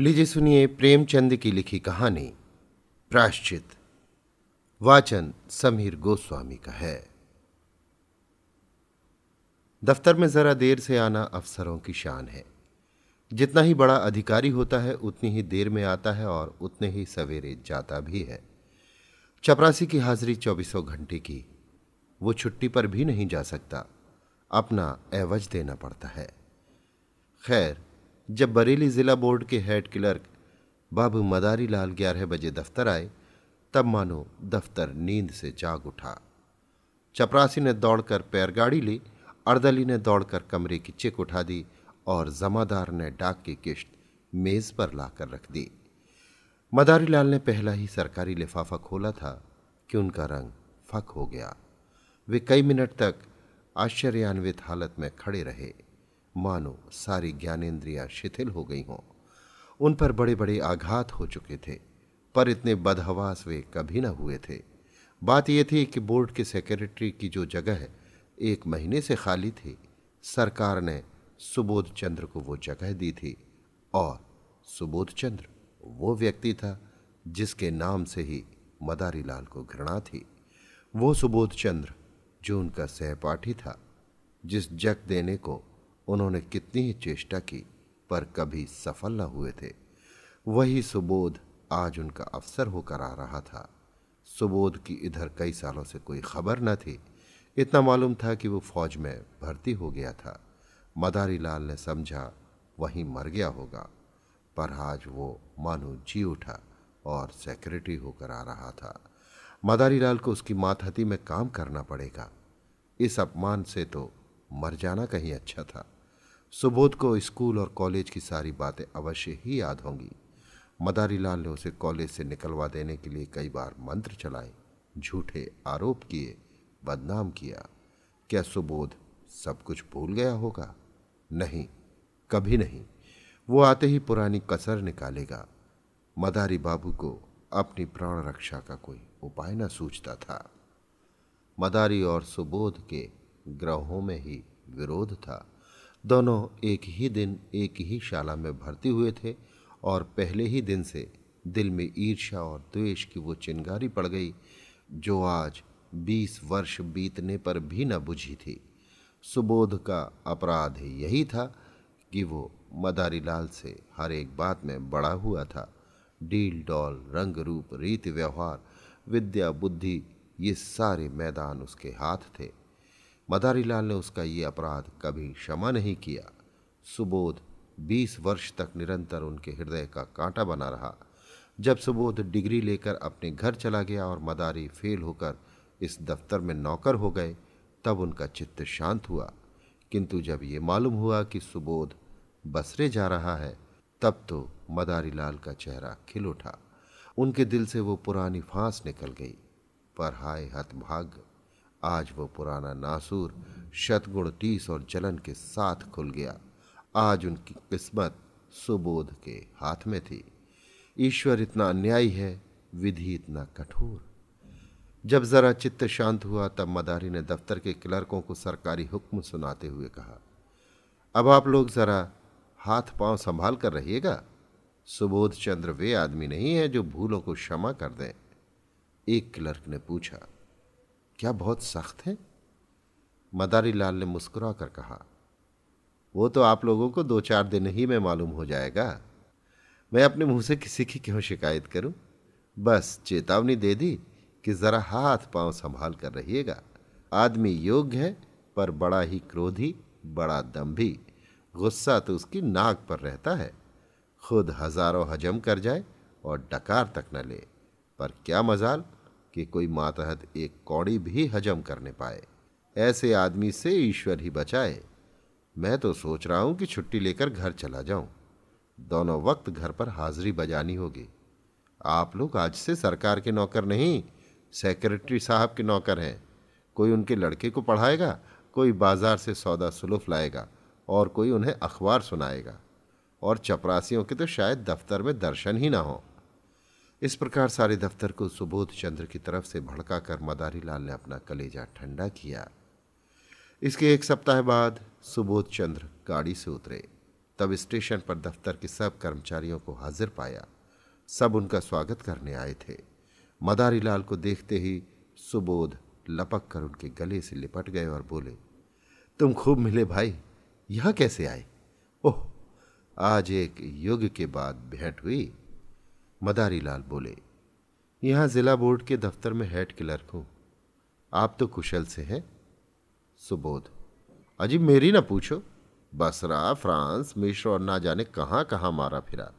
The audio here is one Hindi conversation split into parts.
लीजिए सुनिए प्रेमचंद की लिखी कहानी। प्राश्चित। वाचन समीर गोस्वामी का है। दफ्तर में जरा देर से आना अफसरों की शान है। जितना ही बड़ा अधिकारी होता है, उतनी ही देर में आता है और उतने ही सवेरे जाता भी है। चपरासी की हाजिरी चौबीसों घंटे की। वो छुट्टी पर भी नहीं जा सकता। अपना एवज देना पड़ता है। खैर जब बरेली जिला बोर्ड के हेड क्लर्क बाबू मदारी लाल ग्यारह बजे दफ्तर आए, तब मानो दफ्तर नींद से जाग उठा। चपरासी ने दौड़कर पैरगाड़ी ली, अर्दली ने दौड़कर कमरे की चिक उठा दी और जमादार ने डाक की किश्त मेज पर लाकर रख दी। मदारी लाल ने पहला ही सरकारी लिफाफा खोला था कि उनका रंग फक हो गया। वे कई मिनट तक आश्चर्यान्वित हालत में खड़े रहे। मानो सारी ज्ञानेन्द्रियाँ शिथिल हो गई हों। उन पर बड़े बड़े आघात हो चुके थे, पर इतने बदहवास वे कभी न हुए थे। बात यह थी कि बोर्ड के सेक्रेटरी की जो जगह एक महीने से खाली थी। सरकार ने सुबोध चंद्र को वो जगह दी थी, और सुबोध चंद्र वो व्यक्ति था जिसके नाम से ही मदारी लाल को घृणा थी। वो सुबोध चंद्र जो उनका सहपाठी था, जिस जग देने को उन्होंने कितनी ही चेष्टा की, पर कभी सफल न हुए थे। वही सुबोध आज उनका अफसर होकर आ रहा था। सुबोध की इधर कई सालों से कोई खबर न थी। इतना मालूम था कि वो फौज में भर्ती हो गया था। मदारी लाल ने समझा, वहीं मर गया होगा। पर आज वो मानो जी उठा और सेक्रेटरी होकर आ रहा था। मदारी लाल को उसकी मातहती में काम करना पड़ेगा। इस अपमान से तो मर जाना कहीं अच्छा था। सुबोध को स्कूल और कॉलेज की सारी बातें अवश्य ही याद होंगी। मदारी लाल ने उसे कॉलेज से निकलवा देने के लिए कई बार मंत्र चलाए, झूठे आरोप किए, बदनाम किया। क्या सुबोध सब कुछ भूल गया होगा? नहीं, कभी नहीं। वो आते ही पुरानी कसर निकालेगा। मदारी बाबू को अपनी प्राण रक्षा का कोई उपाय न सूझता था। मदारी और सुबोध के ग्रहों में ही विरोध था। दोनों एक ही दिन एक ही शाला में भर्ती हुए थे और पहले ही दिन से दिल में ईर्ष्या और द्वेष की वो चिंगारी पड़ गई, जो आज बीस वर्ष बीतने पर भी न बुझी थी। सुबोध का अपराध यही था कि वो मदारी लाल से हर एक बात में बड़ा हुआ था। डील, डॉल, रंग रूप, रीति, व्यवहार, विद्या, बुद्धि, ये सारे मैदान उसके हाथ थे। मदारी लाल ने उसका ये अपराध कभी क्षमा नहीं किया। सुबोध बीस वर्ष तक निरंतर उनके हृदय का कांटा बना रहा। जब सुबोध डिग्री लेकर अपने घर चला गया और मदारी फेल होकर इस दफ्तर में नौकर हो गए, तब उनका चित्त शांत हुआ। किंतु जब ये मालूम हुआ कि सुबोध बसरे जा रहा है, तब तो मदारी लाल का चेहरा खिल उठा। उनके दिल से वो पुरानी फांस निकल गई, पर हाय हत हतभाग्य आज वो पुराना नासूर शतगुण टीस और जलन के साथ खुल गया। आज उनकी किस्मत सुबोध के हाथ में थी। ईश्वर इतना अन्यायी है, विधि इतना कठोर। जब जरा चित्त शांत हुआ, तब मदारी ने दफ्तर के क्लर्कों को सरकारी हुक्म सुनाते हुए कहा, अब आप लोग जरा हाथ पाँव संभाल कर रहिएगा। सुबोध चंद्र वे आदमी नहीं है जो भूलों को क्षमा कर दें। एक क्लर्क ने पूछा क्या बहुत सख्त है? मदारी लाल ने मुस्कुरा कर कहा, वो तो आप लोगों को दो चार दिन ही में मालूम हो जाएगा। मैं अपने मुँह से किसी की क्यों शिकायत करूँ? बस चेतावनी दे दी कि जरा हाथ पाँव संभाल कर रहिएगा। आदमी योग्य है, पर बड़ा ही क्रोधी, बड़ा दम्भी। गुस्सा तो उसकी नाक पर रहता है। खुद हज़ारों हजम कर जाए और डकार तक न ले। पर क्या मजाल? कि कोई मातहत एक कौड़ी भी हजम करने पाए। ऐसे आदमी से ईश्वर ही बचाए। मैं तो सोच रहा हूँ कि छुट्टी लेकर घर चला जाऊँ। दोनों वक्त घर पर हाजिरी बजानी होगी। आप लोग आज से सरकार के नौकर नहीं, सेक्रेटरी साहब के नौकर हैं। कोई उनके लड़के को पढ़ाएगा, कोई बाज़ार से सौदा सुलूफ लाएगा, और कोई उन्हें अखबार सुनाएगा। और चपरासियों के तो शायद दफ्तर में दर्शन ही ना हो। इस प्रकार सारे दफ्तर को सुबोध चंद्र की तरफ़ से भड़का कर मदारी लाल ने अपना कलेजा ठंडा किया। इसके एक सप्ताह बाद सुबोध चंद्र गाड़ी से उतरे। तब स्टेशन पर दफ्तर के सब कर्मचारियों को हाजिर पाया। सब उनका स्वागत करने आए थे। मदारी लाल को देखते ही सुबोध लपक कर उनके गले से लिपट गए और बोले, तुम खूब मिले भाई, यहाँ कैसे आए? ओह, आज एक युग के बाद भेंट हुई। मदारी लाल बोले, यहाँ जिला बोर्ड के दफ्तर में हेड क्लर्क हूँ। आप तो कुशल से हैं। सुबोध, अजीब मेरी ना पूछो। बसरा, फ्रांस, मिश्र और ना जाने कहाँ कहाँ मारा फिरा।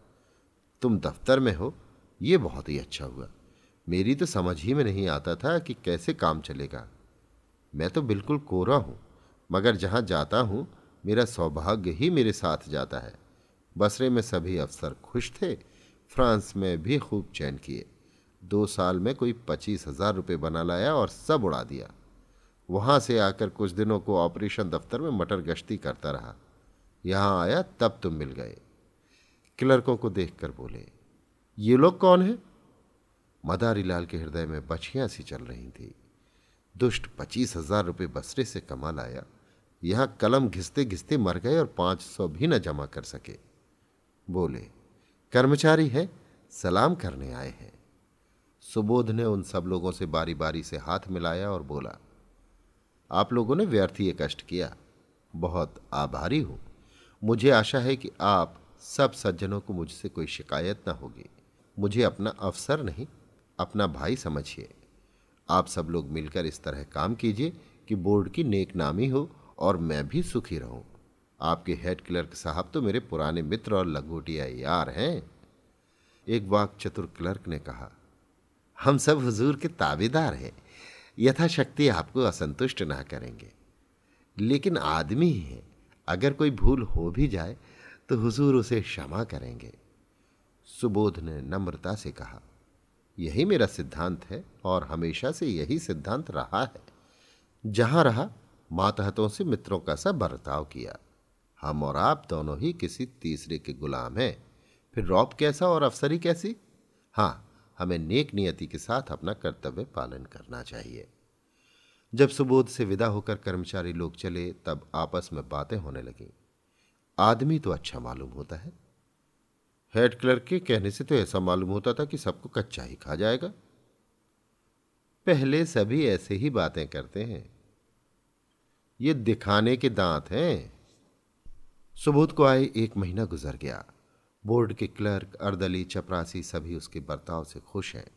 तुम दफ्तर में हो, ये बहुत ही अच्छा हुआ। मेरी तो समझ ही में नहीं आता था कि कैसे काम चलेगा। मैं तो बिल्कुल कोरा हूँ, मगर जहाँ जाता हूँ, मेरा सौभाग्य ही मेरे साथ जाता है। बसरे में सभी अफसर खुश थे फ्रांस में भी खूब चैन किए। दो साल में कोई पच्चीस हज़ार रुपये बना लाया और सब उड़ा दिया। वहाँ से आकर कुछ दिनों को ऑपरेशन दफ्तर में मटर गश्ती करता रहा। यहाँ आया, तब तुम मिल गए। क्लर्कों को देखकर बोले, ये लोग कौन हैं? मदारी लाल के हृदय में बछियाँ सी चल रही थी। दुष्ट पच्चीस हज़ार रुपये बसरे से कमा लाया। यहाँ कलम घिसते घिसते मर गए और पाँच सौ भी न जमा कर सके। बोले कर्मचारी है, सलाम करने आए हैं। सुबोध ने उन सब लोगों से बारी बारी से हाथ मिलाया और बोला, आप लोगों ने व्यर्थ ये कष्ट किया। बहुत आभारी हूँ। मुझे आशा है कि आप सब सज्जनों को मुझसे कोई शिकायत ना होगी। मुझे अपना अफसर नहीं, अपना भाई समझिए। आप सब लोग मिलकर इस तरह काम कीजिए कि बोर्ड की नेक नामी हो और मैं भी सुखी रहूँ। आपके हेड क्लर्क साहब तो मेरे पुराने मित्र और लंगोटिया यार हैं। एक वाक चतुर क्लर्क ने कहा, हम सब हुजूर के ताबेदार हैं। यथाशक्ति आपको असंतुष्ट ना करेंगे। लेकिन आदमी ही है। अगर कोई भूल हो भी जाए तो हुजूर उसे क्षमा करेंगे। सुबोध ने नम्रता से कहा, यही मेरा सिद्धांत है और हमेशा से यही सिद्धांत रहा है। जहाँ रहा, मातहतों से मित्रों का सा बर्ताव किया। हम और आप दोनों ही किसी तीसरे के गुलाम हैं। फिर रौब कैसा और अफसरी कैसी? हाँ हमें नेक नियति के साथ अपना कर्तव्य पालन करना चाहिए। जब सुबोध से विदा होकर कर्मचारी लोग चले, तब आपस में बातें होने लगीं। आदमी तो अच्छा मालूम होता है। हेड क्लर्क के कहने से तो ऐसा मालूम होता था कि सबको कच्चा ही खा जाएगा। पहले सभी ऐसे ही बातें करते हैं। ये दिखाने के दांत हैं। सुबोध को आए एक महीना गुजर गया। बोर्ड के क्लर्क, अर्दली, चपरासी सभी उसके बर्ताव से खुश हैं।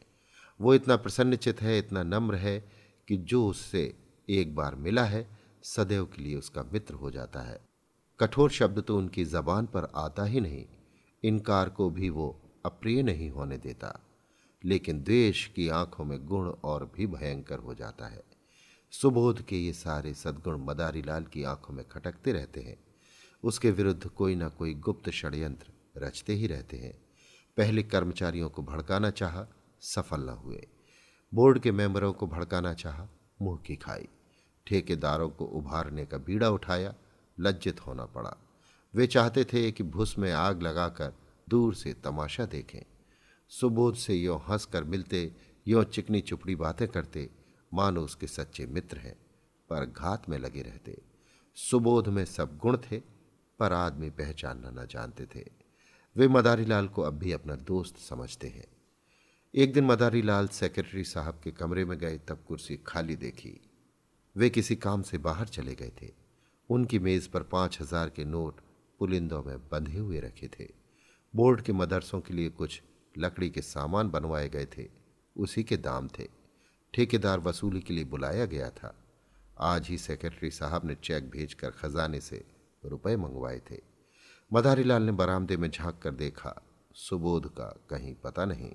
वो इतना प्रसन्नचित है, इतना नम्र है कि जो उससे एक बार मिला है, सदैव के लिए उसका मित्र हो जाता है। कठोर शब्द तो उनकी जबान पर आता ही नहीं। इनकार को भी वो अप्रिय नहीं होने देता। लेकिन द्वेष की आँखों में गुण और भी भयंकर हो जाता है। सुबोध के ये सारे सद्गुण मदारी लाल की आँखों में खटकते रहते हैं। उसके विरुद्ध कोई ना कोई गुप्त षड्यंत्र रचते ही रहते हैं। पहले कर्मचारियों को भड़काना चाहा, सफल न हुए। बोर्ड के मेंबरों को भड़काना चाहा, मुँह की खाई। ठेकेदारों को उभारने का बीड़ा उठाया, लज्जित होना पड़ा। वे चाहते थे कि भूस में आग लगाकर दूर से तमाशा देखें। सुबोध से यों हंस कर मिलते, यों चिकनी चुपड़ी बातें करते, मानो उसके सच्चे मित्र हैं, पर घात में लगे रहते। सुबोध में सब गुण थे पर आदमी पहचानना न जानते थे। वे मदारी लाल को अब भी अपना दोस्त समझते हैं। एक दिन मदारी लाल सेक्रेटरी साहब के कमरे में गए, तब कुर्सी खाली देखी। वे किसी काम से बाहर चले गए थे। उनकी मेज पर पाँच हज़ार के नोट पुलिंदों में बंधे हुए रखे थे। बोर्ड के मदरसों के लिए कुछ लकड़ी के सामान बनवाए गए थे। उसी के दाम थे। ठेकेदार वसूली के लिए बुलाया गया था। आज ही सेक्रेटरी साहब ने चेक भेजकर खजाने से रुपए मंगवाए थे। मदारीलाल ने बरामदे में झाँक कर देखा, सुबोध का कहीं पता नहीं।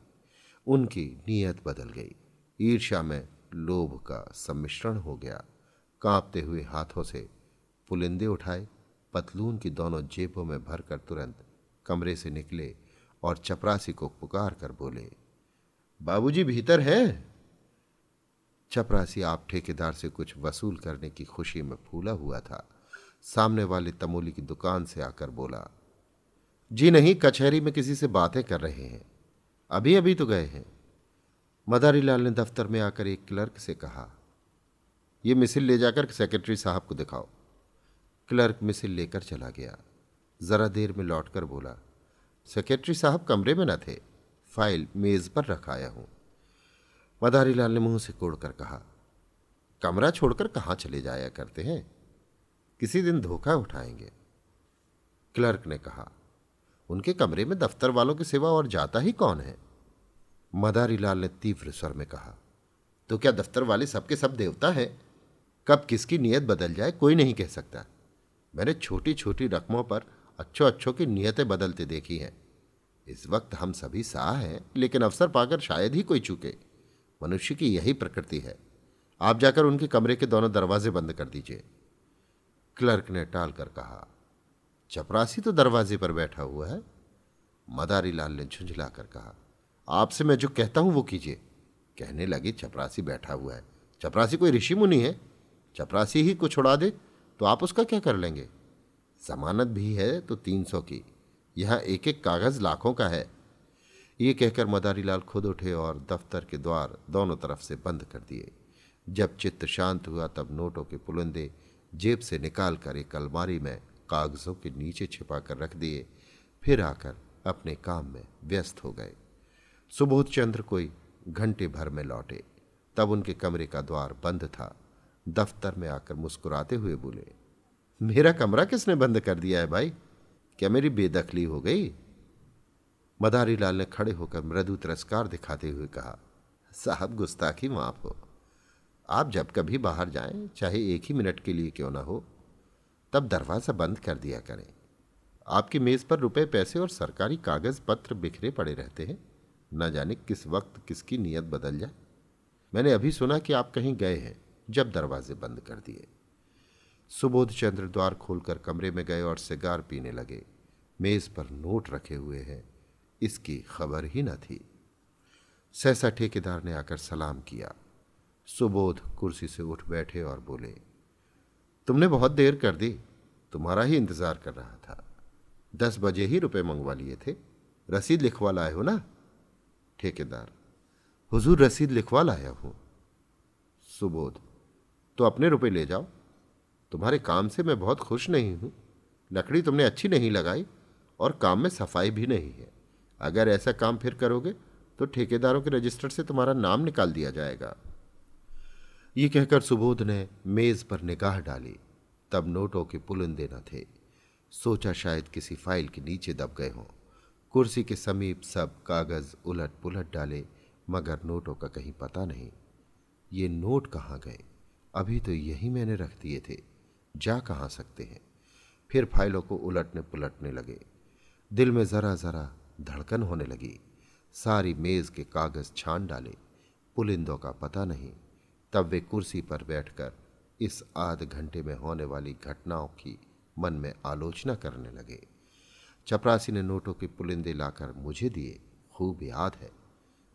उनकी नीयत बदल गई। ईर्ष्या में लोभ का सम्मिश्रण हो गया। कांपते हुए हाथों से पुलिंदे उठाए। पतलून की दोनों जेबों में भरकर तुरंत कमरे से निकले और चपरासी को पुकार कर बोले, बाबूजी, भीतर हैं? चपरासी आप ठेकेदार से कुछ वसूल करने की खुशी में फूला हुआ था। सामने वाली तमोली की दुकान से आकर बोला, जी नहीं, कचहरी में किसी से बातें कर रहे हैं। अभी अभी तो गए हैं। मदारी लाल ने दफ्तर में आकर एक क्लर्क से कहा यह मिसिल ले जाकर सेक्रेटरी साहब को दिखाओ। क्लर्क मिसिल लेकर चला गया। जरा देर में लौटकर बोला, सेक्रेटरी साहब कमरे में न थे, फ़ाइल मेज पर रखाया हूँ। मदारी लाल ने मुँह से कोड़कर कहा, कमरा छोड़कर कहाँ चले जाया करते हैं? किसी दिन धोखा उठाएँगे। क्लर्क ने कहा, उनके कमरे में दफ्तर वालों की सेवा और जाता ही कौन है? मदारी लाल ने तीव्र स्वर में कहा तो क्या दफ्तर वाले सबके सब देवता है? कब किसकी नीयत बदल जाए कोई नहीं कह सकता। मैंने छोटी छोटी रकमों पर अच्छों अच्छों की नीयतें बदलते देखी हैं। इस वक्त हम सभी साह हैं, लेकिन अवसर पाकर शायद ही कोई चूके। मनुष्य की यही प्रकृति है। आप जाकर उनके कमरे के दोनों दरवाजे बंद कर दीजिए। क्लर्क ने टाल कर कहा, चपरासी तो दरवाजे पर बैठा हुआ है। मदारी लाल ने झुंझला कर कहा, आपसे मैं जो कहता हूँ वो कीजिए। कहने लगे, चपरासी बैठा हुआ है। चपरासी कोई ऋषि मुनि है? चपरासी ही कुछ उड़ा दे तो आप उसका क्या कर लेंगे? जमानत भी है तो तीन सौ की। यहाँ एक एक कागज़ लाखों का है। ये कहकर मदारी लाल खुद उठे और दफ्तर के द्वार दोनों तरफ़ से बंद कर दिए। जब चित्त शांत हुआ, तब नोटों के पुलंदे जेब से निकाल कर एक अलमारी में कागजों के नीचे छिपा कर रख दिए। फिर आकर अपने काम में व्यस्त हो गए। सुबोध चंद्र कोई घंटे भर में लौटे। तब उनके कमरे का द्वार बंद था। दफ्तर में आकर मुस्कुराते हुए बोले, मेरा कमरा किसने बंद कर दिया है भाई? क्या मेरी बेदखली हो गई? मदारी लाल ने खड़े होकर मृदु तिरस्कार दिखाते हुए कहा, साहब, गुस्ताखी माफ़ हो। आप जब कभी बाहर जाएँ, चाहे एक ही मिनट के लिए क्यों ना हो, तब दरवाज़ा बंद कर दिया करें। आपकी मेज़ पर रुपए, पैसे और सरकारी कागज़ पत्र बिखरे पड़े रहते हैं। न जाने किस वक्त किसकी नीयत बदल जाए। मैंने अभी सुना कि आप कहीं गए हैं, जब दरवाजे बंद कर दिए। सुबोध चंद्र द्वार खोलकर कमरे में गए और सिगार पीने लगे। मेज़ पर नोट रखे हुए हैं। इसकी खबर ही न थी। सहसा ठेकेदार ने आकर सलाम किया। सुबोध कुर्सी से उठ बैठे और बोले, तुमने बहुत देर कर दी, तुम्हारा ही इंतज़ार कर रहा था। दस बजे ही रुपए मंगवा लिए थे। रसीद लिखवा लाए हो ना? ठेकेदार, हुजूर रसीद लिखवा लाया हूँ। सुबोध तो अपने रुपए ले जाओ। तुम्हारे काम से मैं बहुत खुश नहीं हूँ। लकड़ी तुमने अच्छी नहीं लगाई और काम में सफ़ाई भी नहीं है। अगर ऐसा काम फिर करोगे तो ठेकेदारों के रजिस्टर से तुम्हारा नाम निकाल दिया जाएगा। ये कहकर सुबोध ने मेज पर निगाह डाली। तब नोटों के पुलंदे न थे। सोचा शायद किसी फ़ाइल के नीचे दब गए हों। कुर्सी के समीप सब कागज़ उलट पुलट डाले, मगर नोटों का कहीं पता नहीं। ये नोट कहाँ गए? अभी तो यही मैंने रख दिए थे। जा कहाँ सकते हैं? फिर फाइलों को उलटने पुलटने लगे। दिल में ज़रा ज़रा धड़कन होने लगी। सारी मेज़ के कागज़ छान डाले। पुलिंदों का पता नहीं। तब वे कुर्सी पर बैठकर इस आध घंटे में होने वाली घटनाओं की मन में आलोचना करने लगे। चपरासी ने नोटों के पुलिंदे लाकर मुझे दिए, खूब याद है।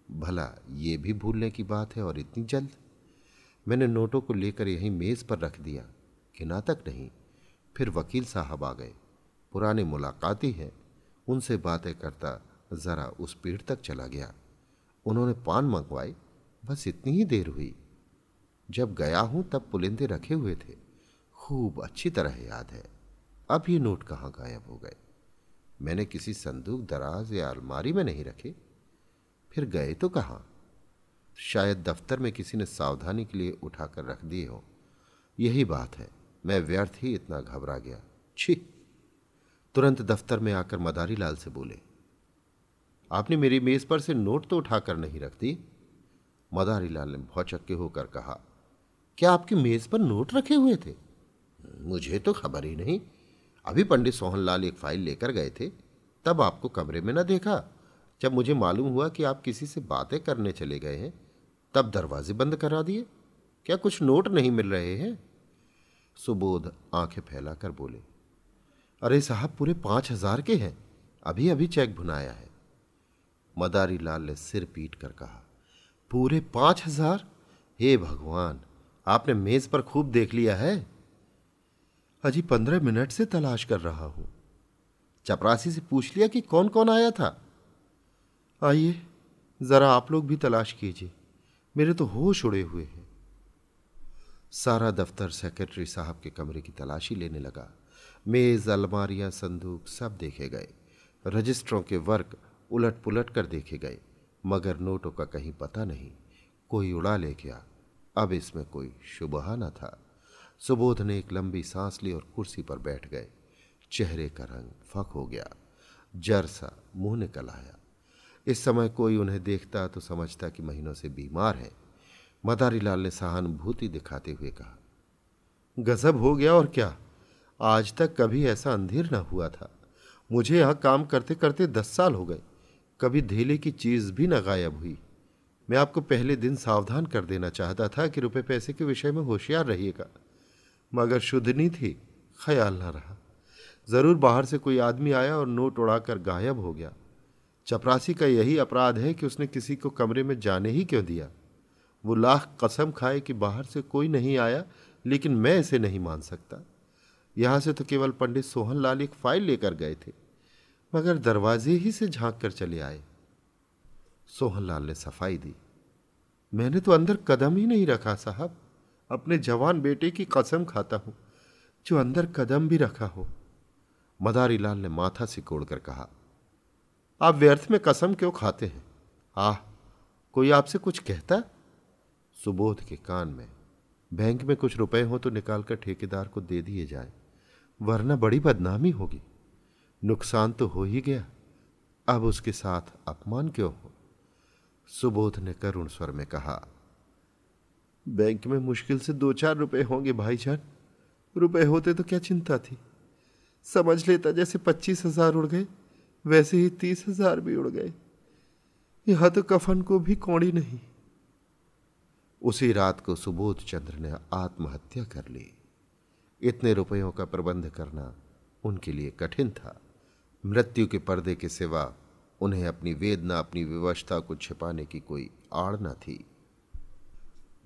भला ये भी भूलने की बात है और इतनी जल्द? मैंने नोटों को लेकर यहीं मेज पर रख दिया गिना तक नहीं, फिर वकील साहब आ गए। पुराने मुलाकाती हैं, उनसे बातें करता ज़रा उस पेड़ तक चला गया। उन्होंने पान मंगवाए, बस इतनी ही देर हुई। जब गया हूँ तब पुलिंदे रखे हुए थे। खूब अच्छी तरह याद है। अब ये नोट कहाँ गायब हो गए? मैंने किसी संदूक, दराज या अलमारी में नहीं रखे। फिर गए तो कहाँ? शायद दफ्तर में किसी ने सावधानी के लिए उठाकर रख दिए हो। यही बात है, मैं व्यर्थ ही इतना घबरा गया। छी! तुरंत दफ्तर में आकर मदारी लाल से बोले, आपने मेरी मेज पर से नोट तो उठाकर नहीं रख दी? मदारी लाल ने भौचक्के होकर कहा क्या आपकी मेज पर नोट रखे हुए थे? मुझे तो खबर ही नहीं। अभी पंडित सोहनलाल एक फ़ाइल लेकर गए थे, तब आपको कमरे में न देखा। जब मुझे मालूम हुआ कि आप किसी से बातें करने चले गए हैं, तब दरवाजे बंद करा दिए। क्या कुछ नोट नहीं मिल रहे हैं? सुबोध आँखें फैलाकर बोले, अरे साहब, पूरे पाँच हज़ार के हैं। अभी अभी चेक भुनाया है। मदारी लाल ने सिर पीट कर कहा, पूरे पाँच हज़ार? हे भगवान! आपने मेज पर खूब देख लिया है। अजी पंद्रह मिनट से तलाश कर रहा हूँ। चपरासी से पूछ लिया कि कौन कौन आया था। आइए, जरा आप लोग भी तलाश कीजिए। मेरे तो होश उड़े हुए हैं। सारा दफ्तर सेक्रेटरी साहब के कमरे की तलाशी लेने लगा। मेज, अलमारियाँ, संदूक सब देखे गए। रजिस्टरों के वर्क उलट पुलट कर देखे गए। मगर नोटों का कहीं पता नहीं, कोई उड़ा ले गया अब इसमें कोई शुबहा न था। सुबोध ने एक लंबी सांस ली और कुर्सी पर बैठ गए। चेहरे का रंग फक हो गया। जर सा मुँह निकल आया। इस समय कोई उन्हें देखता तो समझता कि महीनों से बीमार है। मदारी लाल ने सहानुभूति दिखाते हुए कहा, गजब हो गया और क्या? आज तक कभी ऐसा अंधेर न हुआ था। मुझे यहाँ काम करते करते दस साल हो गए। कभी धेले की चीज़ भी न गायब हुई। मैं आपको पहले दिन सावधान कर देना चाहता था कि रुपए पैसे के विषय में होशियार रहिएगा। मगर शुद्धनी थी ख्याल ना रहा। ज़रूर बाहर से कोई आदमी आया और नोट उड़ाकर गायब हो गया। चपरासी का यही अपराध है कि उसने किसी को कमरे में जाने ही क्यों दिया? वो लाख कसम खाए कि बाहर से कोई नहीं आया, लेकिन मैं इसे नहीं मान सकता। यहाँ से तो केवल पंडित सोहन लाल एक फ़ाइल लेकर गए थे, मगर दरवाजे ही से झाँक कर चले आए। सोहनलाल ने सफ़ाई दी। मैंने तो अंदर कदम ही नहीं रखा, साहब। अपने जवान बेटे की कसम खाता हूँ, जो अंदर कदम भी रखा हो। मदारी लाल ने माथा सिकोड़कर कहा, आप व्यर्थ में कसम क्यों खाते हैं? आह, कोई आपसे कुछ कहता? सुबोध के कान में, बैंक में कुछ रुपए हो तो निकालकर ठेकेदार को दे दिए जाए, वरना बड़ी बदनामी होगी। नुकसान तो हो ही गया। अब उसके साथ अपमान क्यों हो? सुबोध ने करुण स्वर में कहा बैंक में मुश्किल से दो चार रुपए होंगे भाईजान। रुपए होते तो क्या चिंता थी? समझ लेता जैसे पच्चीस हज़ार उड़ गए वैसे ही तीस हज़ार भी उड़ गए। यहाँ तो कफन को भी कौड़ी नहीं। उसी रात को सुबोध चंद्र ने आत्महत्या कर ली। इतने रुपयों का प्रबंध करना उनके लिए कठिन था। मृत्यु के पर्दे के सिवा उन्हें अपनी वेदना, अपनी विवशता को छिपाने की कोई आड़ न थी।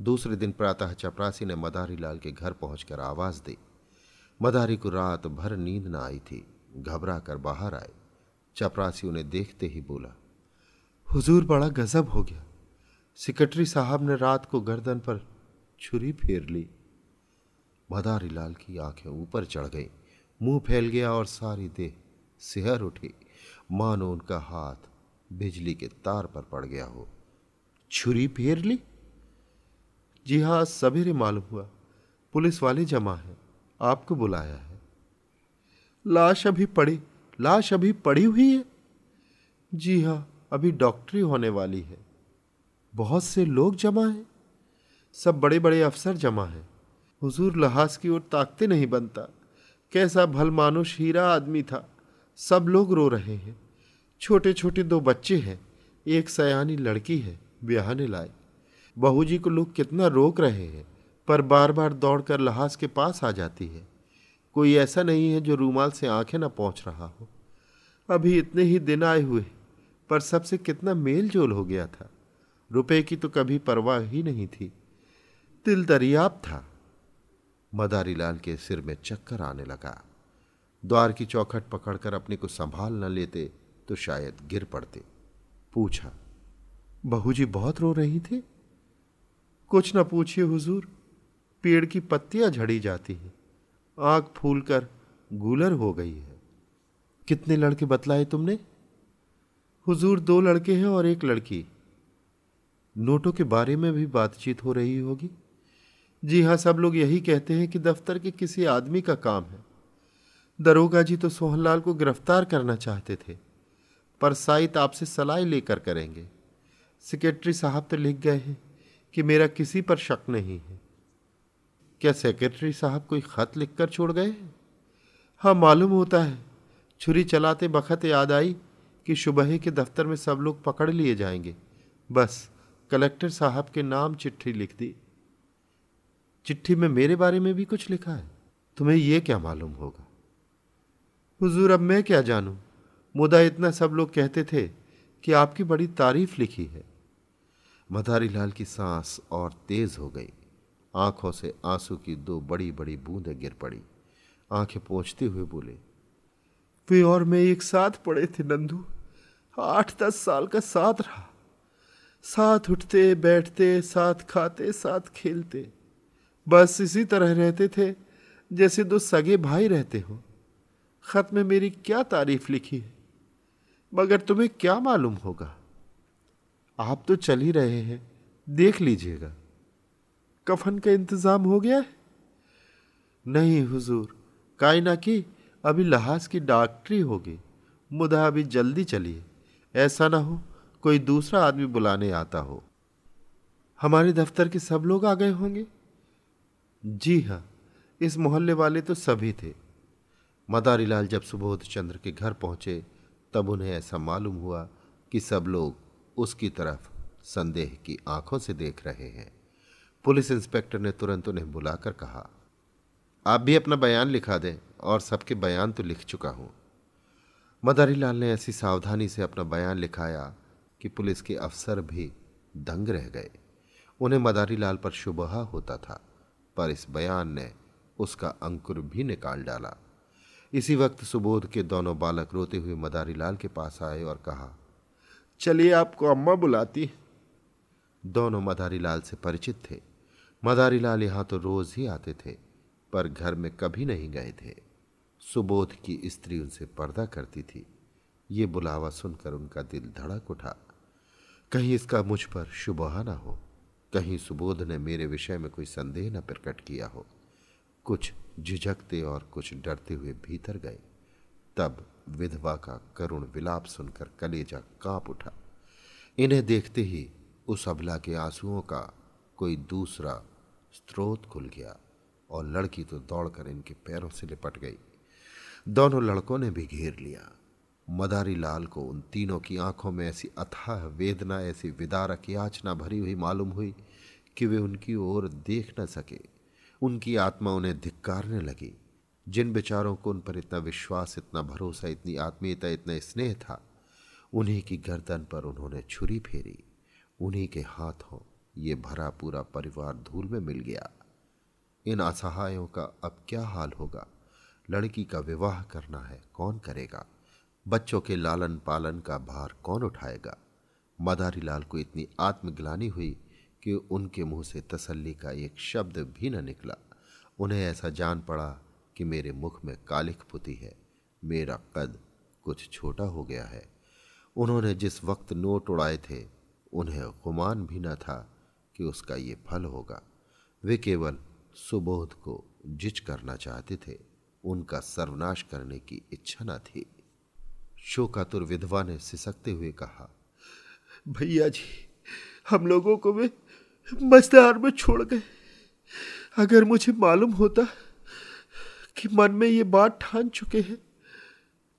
दूसरे दिन प्रातः चपरासी ने मदारी लाल के घर पहुंचकर आवाज़ दी। मदारी को रात भर नींद न आई थी। घबरा कर बाहर आए। चपरासी उन्हें देखते ही बोला, हुजूर, बड़ा गजब हो गया। सेक्रेटरी साहब ने रात को गर्दन पर छुरी फेर ली मदारी लाल की आँखें ऊपर चढ़ गई। मुँह फैल गया और सारी देह सिहर उठी। मानो उनका हाथ बिजली के तार पर पड़ गया हो। छुरी फेर ली? जी हाँ, सवेरे मालूम हुआ। पुलिस वाले जमा है। आपको बुलाया है। लाश अभी पड़ी, लाश अभी पड़ी हुई है? जी हाँ, अभी डॉक्टरी होने वाली है। बहुत से लोग जमा हैं। सब बड़े बड़े अफसर जमा हैं। हुजूर लहास की ओर ताकते नहीं बनता। कैसा भलमानुष, हीरा आदमी था। सब लोग रो रहे हैं। छोटे छोटे दो बच्चे हैं। एक सयानी लड़की है, ब्याहने लाए बहू जी को लोग कितना रोक रहे हैं, पर बार बार दौड़कर लहास के पास आ जाती है। कोई ऐसा नहीं है जो रूमाल से आँखें ना पहुँच रहा हो। अभी इतने ही दिन आए हुए पर सबसे कितना मेल जोल हो गया था। रुपए की तो कभी परवाह ही नहीं थी। दिल दरियाब था। मदारी लाल के सिर में चक्कर आने लगा। द्वार की चौखट पकड़कर अपने को संभाल न लेते तो शायद गिर पड़ते। पूछा, बहू जी बहुत रो रही थी? कुछ न पूछिए हुजूर, पेड़ की पत्तियाँ झड़ी जाती हैं आँख फूलकर गूलर हो गई है। कितने लड़के बतलाए तुमने? हुजूर दो लड़के हैं और एक लड़की। नोटों के बारे में भी बातचीत हो रही होगी। जी हाँ सब लोग यही कहते हैं कि दफ्तर के किसी आदमी का काम है। दरोगा जी तो सोहनलाल को गिरफ़्तार करना चाहते थे, पर साइत आपसे सलाह लेकर करेंगे। सेक्रेटरी साहब तो लिख गए हैं कि मेरा किसी पर शक नहीं है। क्या सेक्रेटरी साहब कोई खत लिखकर छोड़ गए हैं? हाँ मालूम होता है। छुरी चलाते बखत याद आई कि सुबह के दफ्तर में सब लोग पकड़ लिए जाएँगे। बस, कलेक्टर साहब के नाम चिट्ठी लिख दी। चिट्ठी में मेरे बारे में भी कुछ लिखा है। तुम्हें यह क्या मालूम होगा? हुजूर, अब मैं क्या जानूं? मुदा इतना सब लोग कहते थे कि आपकी बड़ी तारीफ़ लिखी है। मदारी लाल की सांस और तेज हो गई। आँखों से आँसू की दो बड़ी बड़ी बूंदें गिर पड़ी। आँखें पोंछते हुए बोले, वे और मैं एक साथ पड़े थे नंदू। आठ दस साल का साथ रहा। साथ उठते, बैठते, साथ खाते, साथ खेलते। बस इसी तरह रहते थे जैसे दो सगे भाई रहते हो। खत में मेरी क्या तारीफ़ लिखी है? मगर तुम्हें क्या मालूम होगा? आप तो चल ही रहे हैं, देख लीजिएगा। कफन का इंतज़ाम हो गया है? नहीं हुजूर कायना की अभी लहाज की डॉक्टरी होगी। मुदा अभी जल्दी चलिए। ऐसा ना हो कोई दूसरा आदमी बुलाने आता हो। हमारे दफ्तर के सब लोग आ गए होंगे? जी हाँ इस मोहल्ले वाले तो सभी थे। मदारीलाल जब सुबोध चंद्र के घर पहुँचे, तब उन्हें ऐसा मालूम हुआ कि सब लोग उसकी तरफ़ संदेह की आँखों से देख रहे हैं। पुलिस इंस्पेक्टर ने तुरंत उन्हें बुलाकर कहा, आप भी अपना बयान लिखा दें और सबके बयान तो लिख चुका हूँ। मदारीलाल ने ऐसी सावधानी से अपना बयान लिखाया कि पुलिस के अफसर भी दंग रह गए। उन्हें मदारीलाल पर शुबह होता था, पर इस बयान ने उसका अंकुर भी निकाल डाला। इसी वक्त सुबोध के दोनों बालक रोते हुए मदारीलाल के पास आए और कहा चलिए आपको अम्मा बुलाती दोनों मदारी लाल से परिचित थे। मदारी लाल यहाँ तो रोज ही आते थे पर घर में कभी नहीं गए थे। सुबोध की स्त्री उनसे पर्दा करती थी। ये बुलावा सुनकर उनका दिल धड़क उठा। कहीं इसका मुझ पर शुबहा ना हो कहीं सुबोध ने मेरे विषय में कोई संदेह न प्रकट किया हो। कुछ झिझकते और कुछ डरते हुए भीतर गए। तब विधवा का करुण विलाप सुनकर कलेजा काँप उठा। इन्हें देखते ही उस अबला के आंसुओं का कोई दूसरा स्रोत खुल गया और लड़की तो दौड़कर इनके पैरों से लिपट गई। दोनों लड़कों ने भी घेर लिया। मदारी लाल को उन तीनों की आँखों में ऐसी अथाह वेदना, ऐसी विदारक याचना भरी हुई मालूम हुई कि वे उनकी ओर देख न सके। उनकी आत्मा उन्हें धिक्कारने लगी। जिन बेचारों को उन पर इतना विश्वास, इतना भरोसा, इतनी आत्मीयता, इतना स्नेह था, उन्हीं की गर्दन पर उन्होंने छुरी फेरी। उन्हीं के हाथों ये भरा पूरा परिवार धूल में मिल गया। इन असहायों का अब क्या हाल होगा? लड़की का विवाह करना है, कौन करेगा? बच्चों के लालन पालन का भार कौन उठाएगा? मदारी लाल को इतनी आत्मग्लानी हुई कि उनके मुँह से तसल्ली का एक शब्द भी न निकला। उन्हें ऐसा जान पड़ा कि मेरे मुख में कालिख पुती है। मेरा कद कुछ छोटा हो गया है। उन्होंने जिस वक्त नोट उड़ाए थे, उन्हें गुमान भी न था कि उसका ये फल होगा। वे केवल सुबोध को जिच करना चाहते थे, उनका सर्वनाश करने की इच्छा न थी। शोकातुर विधवा ने सिसकते हुए कहा, भैया जी, हम लोगों को वे मजदार में छोड़ गए। अगर मुझे मालूम होता कि मन में ये बात ठान चुके हैं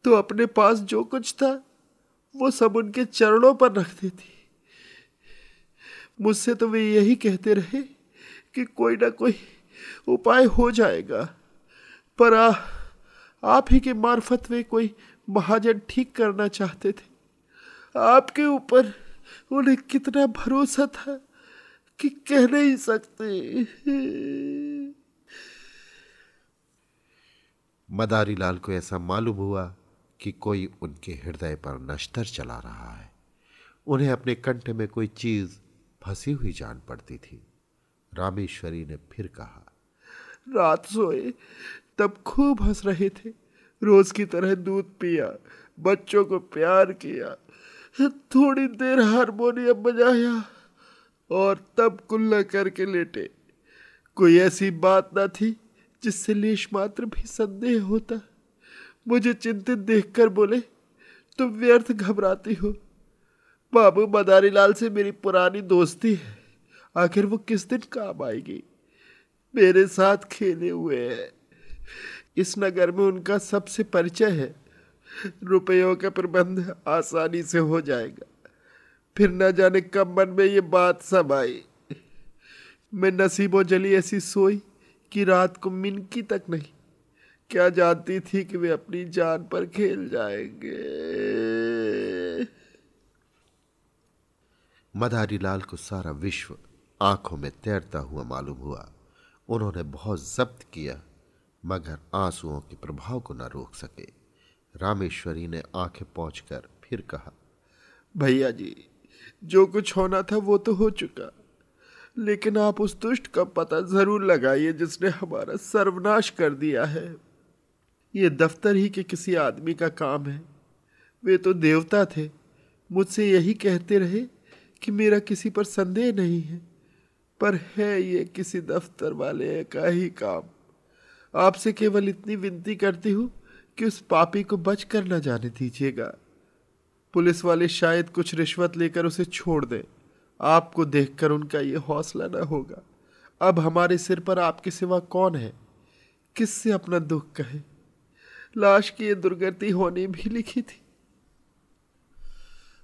तो अपने पास जो कुछ था वो सब उनके चरणों पर रख देती। मुझसे तो वे यही कहते रहे कि कोई ना कोई उपाय हो जाएगा। पर आ, आप ही के मार्फत वे कोई महाजन ठीक करना चाहते थे। आपके ऊपर उन्हें कितना भरोसा था कि कह नहीं सकते। मदारी लाल को ऐसा मालूम हुआ कि कोई उनके हृदय पर नश्तर चला रहा है। उन्हें अपने कंठ में कोई चीज़ फंसी हुई जान पड़ती थी। रामेश्वरी ने फिर कहा, रात सोए, तब खूब हंस रहे थे। रोज की तरह दूध पिया, बच्चों को प्यार किया, थोड़ी देर हारमोनियम बजाया। और तब कुल्ला करके लेटे। कोई ऐसी बात ना थी जिससे लेश मात्र भी संदेह होता। मुझे चिंतित देखकर बोले, तुम व्यर्थ घबराती हो। बाबू मदारी लाल से मेरी पुरानी दोस्ती है। आखिर वो किस दिन काम आएगी? मेरे साथ खेले हुए है। इस नगर में उनका सबसे परिचय है। रुपयों का प्रबंध आसानी से हो जाएगा। फिर न जाने कब मन में ये बात सब आई। मैं नसीबों जली ऐसी सोई कि रात को मिनकी तक नहीं। क्या जानती थी कि वे अपनी जान पर खेल जाएँगे। मदारी लाल को सारा विश्व आँखों में तैरता हुआ मालूम हुआ। उन्होंने बहुत जब्त किया मगर आंसुओं के प्रभाव को न रोक सके। रामेश्वरी ने आँखें पहुंचकर फिर कहा भैया जी जो कुछ होना था वो तो हो चुका। लेकिन आप उस दुष्ट का पता ज़रूर लगाइए जिसने हमारा सर्वनाश कर दिया है। ये दफ्तर ही के किसी आदमी का काम है। वे तो देवता थे। मुझसे यही कहते रहे कि मेरा किसी पर संदेह नहीं है, पर है ये किसी दफ्तर वाले का ही काम। आपसे केवल इतनी विनती करती हूँ कि उस पापी को बच कर न जाने दीजिएगा। पुलिस वाले शायद कुछ रिश्वत लेकर उसे छोड़ दें। आपको देखकर उनका ये हौसला न होगा। अब हमारे सिर पर आपके सिवा कौन है? किससे अपना दुख कहे? लाश की ये दुर्गति होनी भी लिखी थी।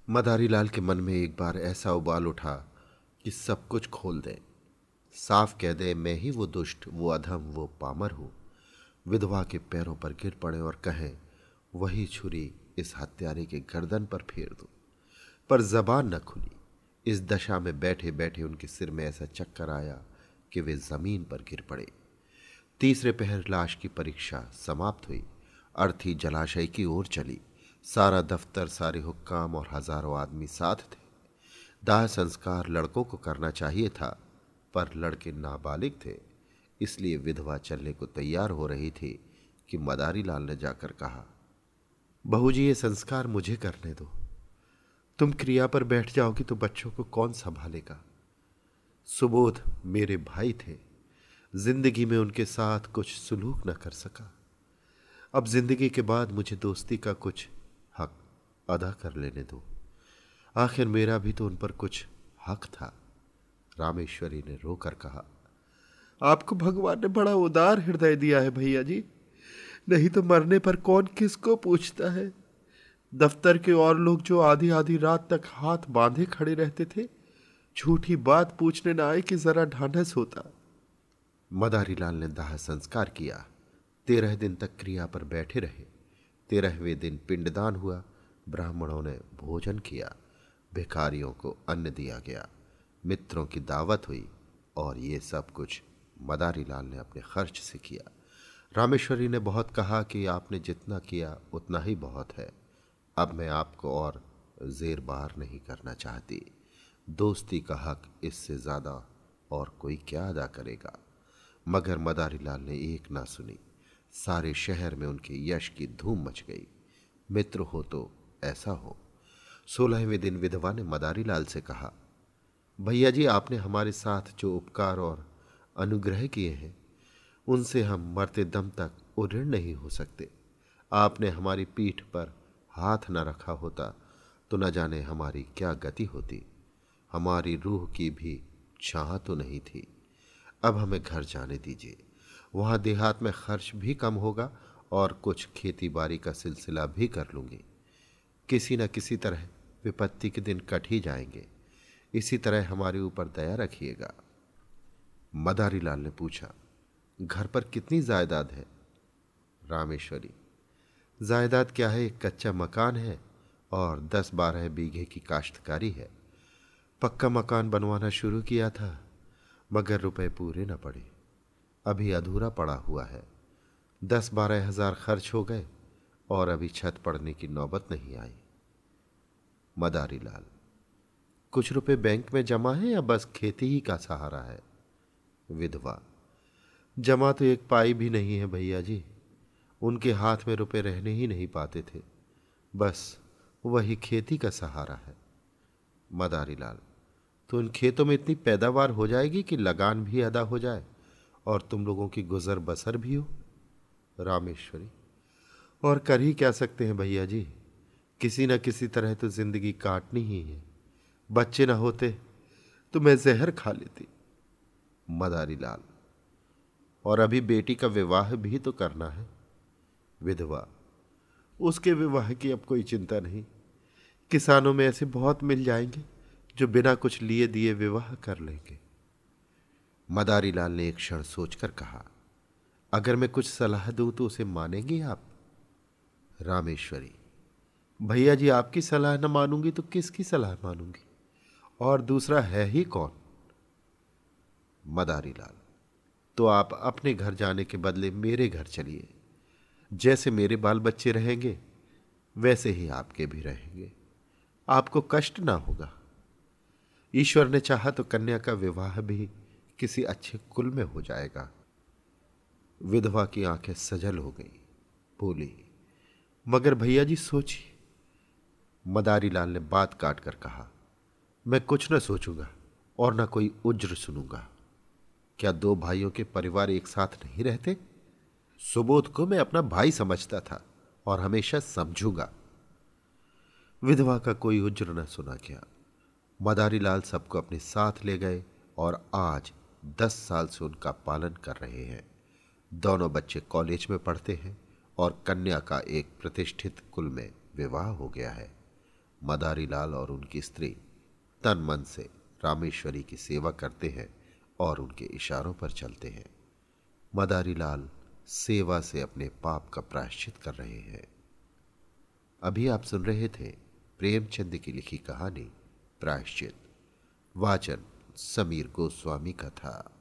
मदारी लाल के मन में एक बार ऐसा उबाल उठा कि सब कुछ खोल दे। साफ़ कह दे, मैं ही वो दुष्ट, वो अधम, वो पामर हूँ। विधवा के पैरों पर गिर पड़े और कहें, वही छुरी इस हत्यारे के गर्दन पर फेर दो। पर जबान न खुली। इस दशा में बैठे बैठे उनके सिर में ऐसा चक्कर आया कि वे ज़मीन पर गिर पड़े। तीसरे पहर लाश की परीक्षा समाप्त हुई। अर्थी जलाशय की ओर चली। सारा दफ्तर, सारे हुक्काम और हज़ारों आदमी साथ थे। दाह संस्कार लड़कों को करना चाहिए था, पर लड़के नाबालिग थे। इसलिए विधवा चलने को तैयार हो रही थी कि मदारी लाल ने जाकर कहा बहू जी ये संस्कार मुझे करने दो। तुम क्रिया पर बैठ जाओगी तो बच्चों को कौन संभालेगा? सुबोध मेरे भाई थे। ज़िंदगी में उनके साथ कुछ सुलूक न कर सका। अब ज़िंदगी के बाद मुझे दोस्ती का कुछ हक अदा कर लेने दो। आखिर मेरा भी तो उन पर कुछ हक था, रामेश्वरी ने रोकर कहा। आपको भगवान ने बड़ा उदार हृदय दिया है भैया जी। नहीं तो मरने पर कौन किसको पूछता है? दफ्तर के और लोग जो आधी आधी रात तक हाथ बांधे खड़े रहते थे, झूठी बात पूछने न आए कि जरा ढांढस होता। मदारी लाल ने दाह संस्कार किया। तेरह दिन तक क्रिया पर बैठे रहे। तेरहवें दिन पिंडदान हुआ। ब्राह्मणों ने भोजन किया। भिखारियों को अन्न दिया गया। मित्रों की दावत हुई और ये सब कुछ मदारी लाल ने अपने खर्च से किया। रामेश्वरी ने बहुत कहा कि आपने जितना किया, उतना ही बहुत है। अब मैं आपको और जेर बार नहीं करना चाहती। दोस्ती का हक इससे ज़्यादा और कोई क्या अदा करेगा? मगर मदारी लाल ने एक ना सुनी। सारे शहर में उनके यश की धूम मच गई। मित्र हो तो ऐसा हो। सोलहवें दिन विधवा ने मदारी लाल से कहा, भैया जी, आपने हमारे साथ जो उपकार और अनुग्रह किए हैं उनसे हम मरते दम तक उऋण नहीं हो सकते। आपने हमारी पीठ पर हाथ न रखा होता तो न जाने हमारी क्या गति होती। हमारी रूह की भी चाह तो नहीं थी। अब हमें घर जाने दीजिए। वहाँ देहात में खर्च भी कम होगा और कुछ खेती बाड़ी का सिलसिला भी कर लूँगी। किसी न किसी तरह विपत्ति के दिन कट ही जाएँगे। इसी तरह हमारे ऊपर दया रखिएगा। मदारी लाल ने पूछा घर पर कितनी जायदाद है? रामेश्वरी, जायदाद क्या है? एक कच्चा मकान है और दस बारह बीघे की काश्तकारी है। पक्का मकान बनवाना शुरू किया था, मगर रुपए पूरे न पड़े। अभी अधूरा पड़ा हुआ है। दस बारह हज़ार खर्च हो गए और अभी छत पड़ने की नौबत नहीं आई। मदारी लाल, कुछ रुपए बैंक में जमा है या बस खेती ही का सहारा है? विधवा जमा तो एक पाई भी नहीं है भैया जी। उनके हाथ में रुपए रहने ही नहीं पाते थे। बस वही खेती का सहारा है। मदारी लाल तो इन खेतों में इतनी पैदावार हो जाएगी कि लगान भी अदा हो जाए और तुम लोगों की गुजर बसर भी हो? रामेश्वरी, और कर ही क्या सकते हैं भैया जी? किसी न किसी तरह तो ज़िंदगी काटनी ही है। बच्चे ना होते तो मैं जहर खा लेती। मदारी लाल और अभी बेटी का विवाह भी तो करना है। विधवा, उसके विवाह की अब कोई चिंता नहीं। किसानों में ऐसे बहुत मिल जाएँगे जो बिना कुछ लिए दिए विवाह कर लेंगे। मदारी लाल ने एक क्षण सोचकर कहा, अगर मैं कुछ सलाह दूँ तो उसे मानेंगे आप? रामेश्वरी, भैया जी, आपकी सलाह न मानूँगी तो किसकी सलाह मानूँगी? और दूसरा है ही कौन? मदारी लाल तो आप अपने घर जाने के बदले मेरे घर चलिए। जैसे मेरे बाल बच्चे रहेंगे, वैसे ही आपके भी रहेंगे। आपको कष्ट ना होगा। ईश्वर ने चाहा तो कन्या का विवाह भी किसी अच्छे कुल में हो जाएगा। विधवा की आँखें सजल हो गई। बोली, मगर भैया जी, सोचिए। मदारी लाल ने बात काट कर कहा, मैं कुछ न सोचूँगा और न कोई उज्र सुनूँगा। क्या दो भाइयों के परिवार एक साथ नहीं रहते? सुबोध को मैं अपना भाई समझता था और हमेशा समझूँगा। विधवा का कोई उज्र न सुना क्या मदारी लाल सबको अपने साथ ले गए और आज दस साल से उनका पालन कर रहे हैं। दोनों बच्चे कॉलेज में पढ़ते हैं और कन्या का एक प्रतिष्ठित कुल में विवाह हो गया है। मदारी लाल और उनकी स्त्री तन मन से रामेश्वरी की सेवा करते हैं और उनके इशारों पर चलते हैं। मदारी लाल सेवा से अपने पाप का प्रायश्चित कर रहे हैं। अभी आप सुन रहे थे प्रेमचंद की लिखी कहानी, प्रायश्चित। वाचन समीर गोस्वामी का था।